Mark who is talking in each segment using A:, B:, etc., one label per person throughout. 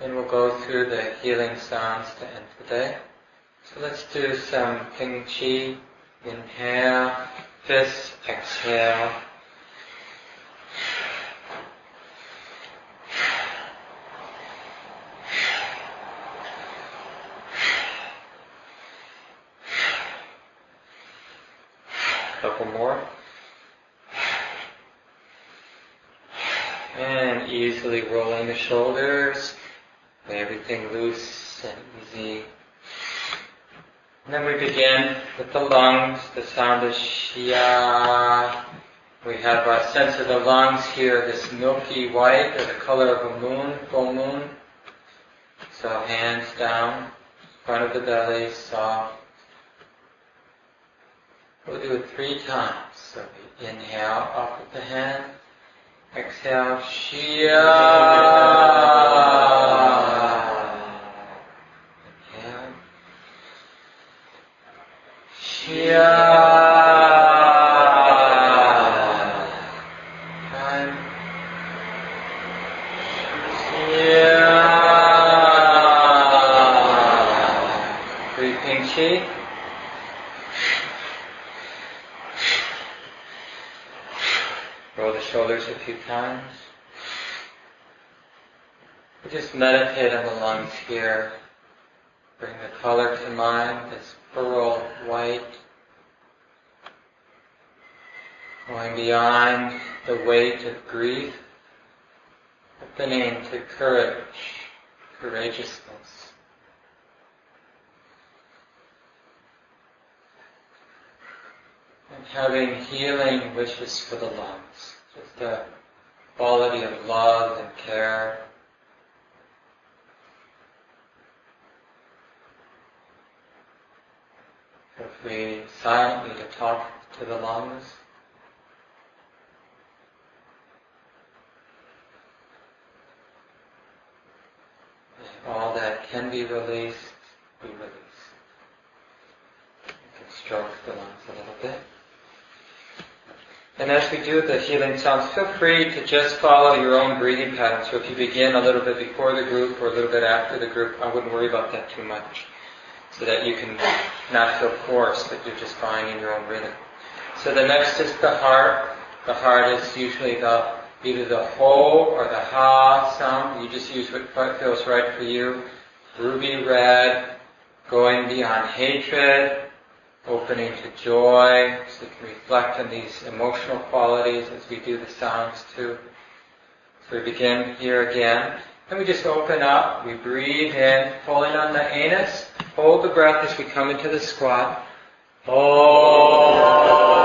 A: Then we'll go through the healing sounds to end the day. So let's do some Ping Chi. Inhale, fist, exhale. Couple more. And easily rolling the shoulders, everything loose and easy. And then we begin with the lungs, the sound of Shia. We have a sense of the lungs here, this milky white or the color of a moon, full moon. So hands down, front of the belly, soft. We'll do it three times. So we inhale up with the hand. Exhale, Shia. Inhale. Shia. Time. Shia. Breathe Ping Chi. Roll the shoulders a few times. Just meditate on the lungs here. Bring the color to mind, this pearl white. Going beyond the weight of grief, opening to courage, courageousness. and having healing wishes for the lungs. Just a quality of love and care. If we silently to talk to the lungs. All that can be released, be released. You can stroke the lungs a little bit. And as we do the healing sounds, feel free to just follow your own breathing pattern. So if you begin a little bit before the group or a little bit after the group, I wouldn't worry about that too much. So that you can not feel forced, but you're just finding your own rhythm. So the next is the heart. The heart is usually the either the ho or the ha sound. You just use what feels right for you. Ruby red, going beyond hatred, opening to joy, so we can reflect on these emotional qualities as we do the sounds too. So we begin here again. And we just open up, we breathe in, pulling on the anus, hold the breath as we come into the squat. Hold.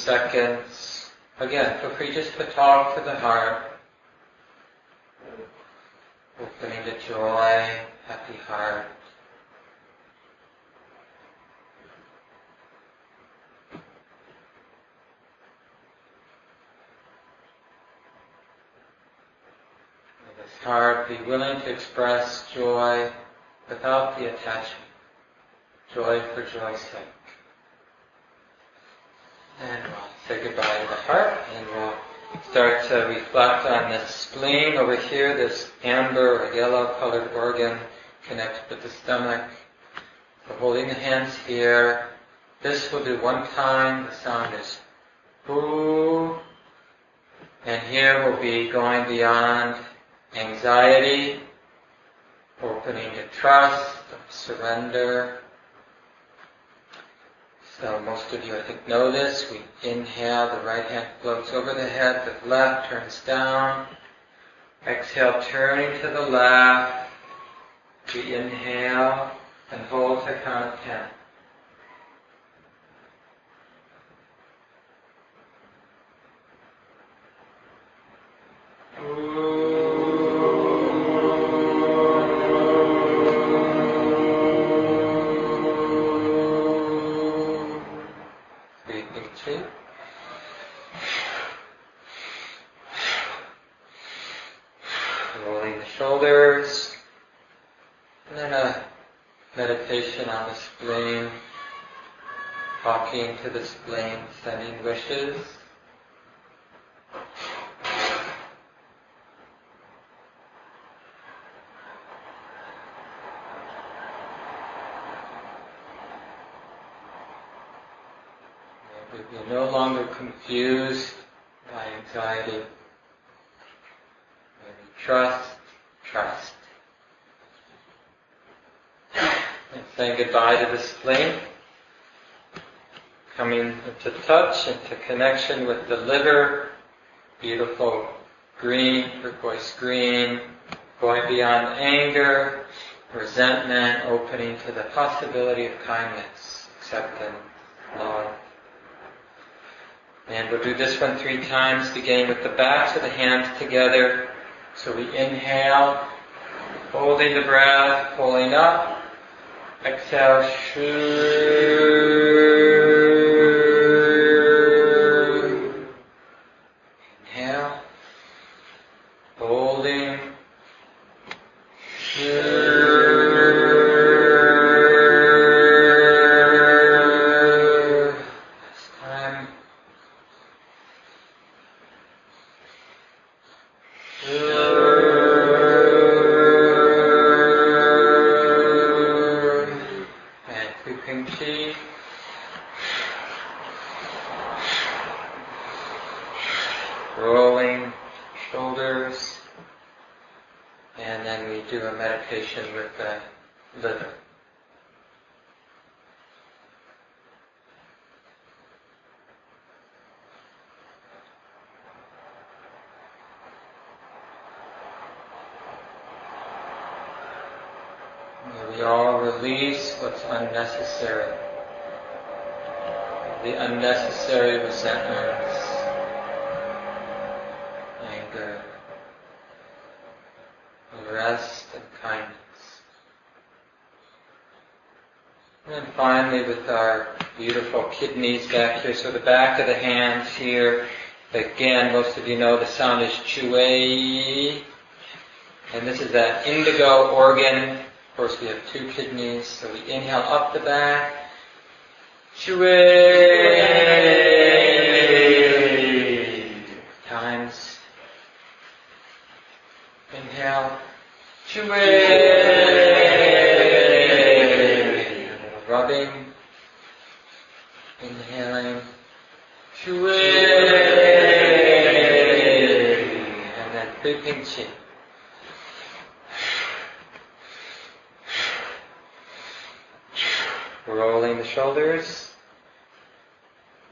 A: Seconds. Again, feel free just to talk to the heart. Opening to joy, happy heart. May this heart be willing to express joy without the attachment. Joy for joy's sake. And we'll say goodbye to the heart and we'll start to reflect on the spleen over here, this amber or yellow colored organ connected with the stomach. We're holding the hands here. This we'll do one time. The sound is boo. And here we'll be going beyond anxiety, opening to trust, surrender. So most of you, I think, know this. We inhale, the right hand floats over the head, the left turns down. Exhale, turning to the left. We inhale and hold to count of ten. On the spleen, talking to the spleen, sending wishes. Maybe you're no longer confused by anxiety. Maybe trust, trust. And saying goodbye to the spleen. Coming into touch, into connection with the liver. Beautiful green, turquoise green. Going beyond anger, resentment, opening to the possibility of kindness, acceptance, love. And we'll do this one three times, beginning with the backs of the hands together. So we inhale, holding the breath, pulling up. Exhale, a meditation with the liver. We all release what's unnecessary. The unnecessary resentments, anger, rest and kindness. And finally with our beautiful kidneys back here, so the back of the hands here, again, most of you know the sound is chui. And this is that indigo organ. Of course, we have two kidneys, so we inhale up the back. Chui. Rolling the shoulders.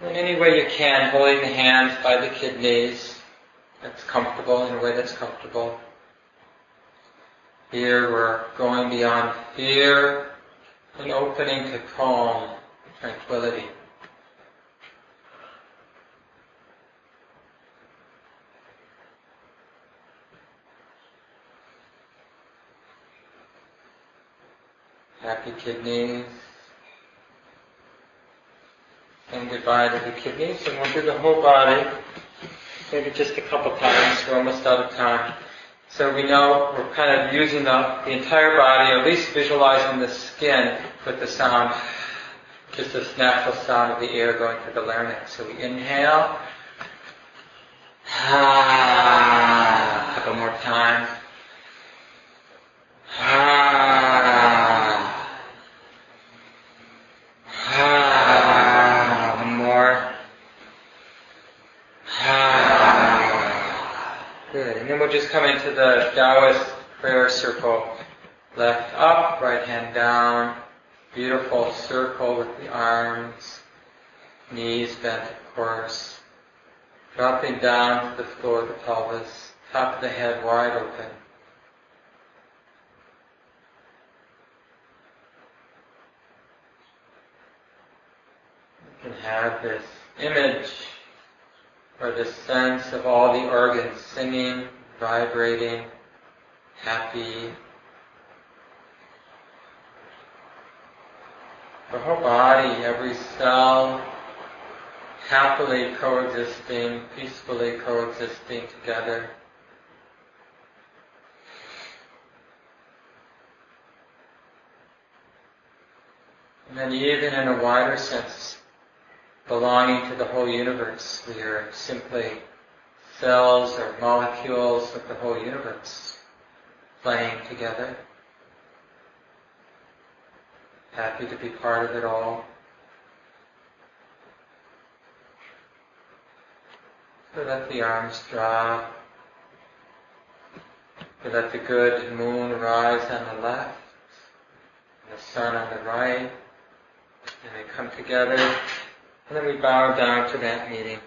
A: In any way you can, holding the hands by the kidneys. That's comfortable, in a way that's comfortable. Here we're going beyond fear and opening to calm, tranquility. Happy kidneys. And to the kidneys, and we'll do the whole body. Maybe just a couple times, we're almost out of time. So we know we're kind of using the, the entire body, at least visualizing the skin with the sound, just this natural sound of the air going through the larynx. So we inhale. Ah, a couple more times. Ah. Ah. One more. Ah. Good. And then we'll just come into the Taoist prayer circle. Left up, right hand down. Beautiful circle with the arms, knees bent, of course. Dropping down to the floor of the pelvis, top of the head wide open. You can have this image or this sense of all the organs singing, vibrating, happy. The whole body, every cell, happily coexisting, peacefully coexisting together. And then even in a wider sense, belonging to the whole universe. We are simply cells or molecules of the whole universe playing together. Happy to be part of it all. So let the arms drop. We let the good moon rise on the left, and the sun on the right, and they come together, and then we bow down to that meeting.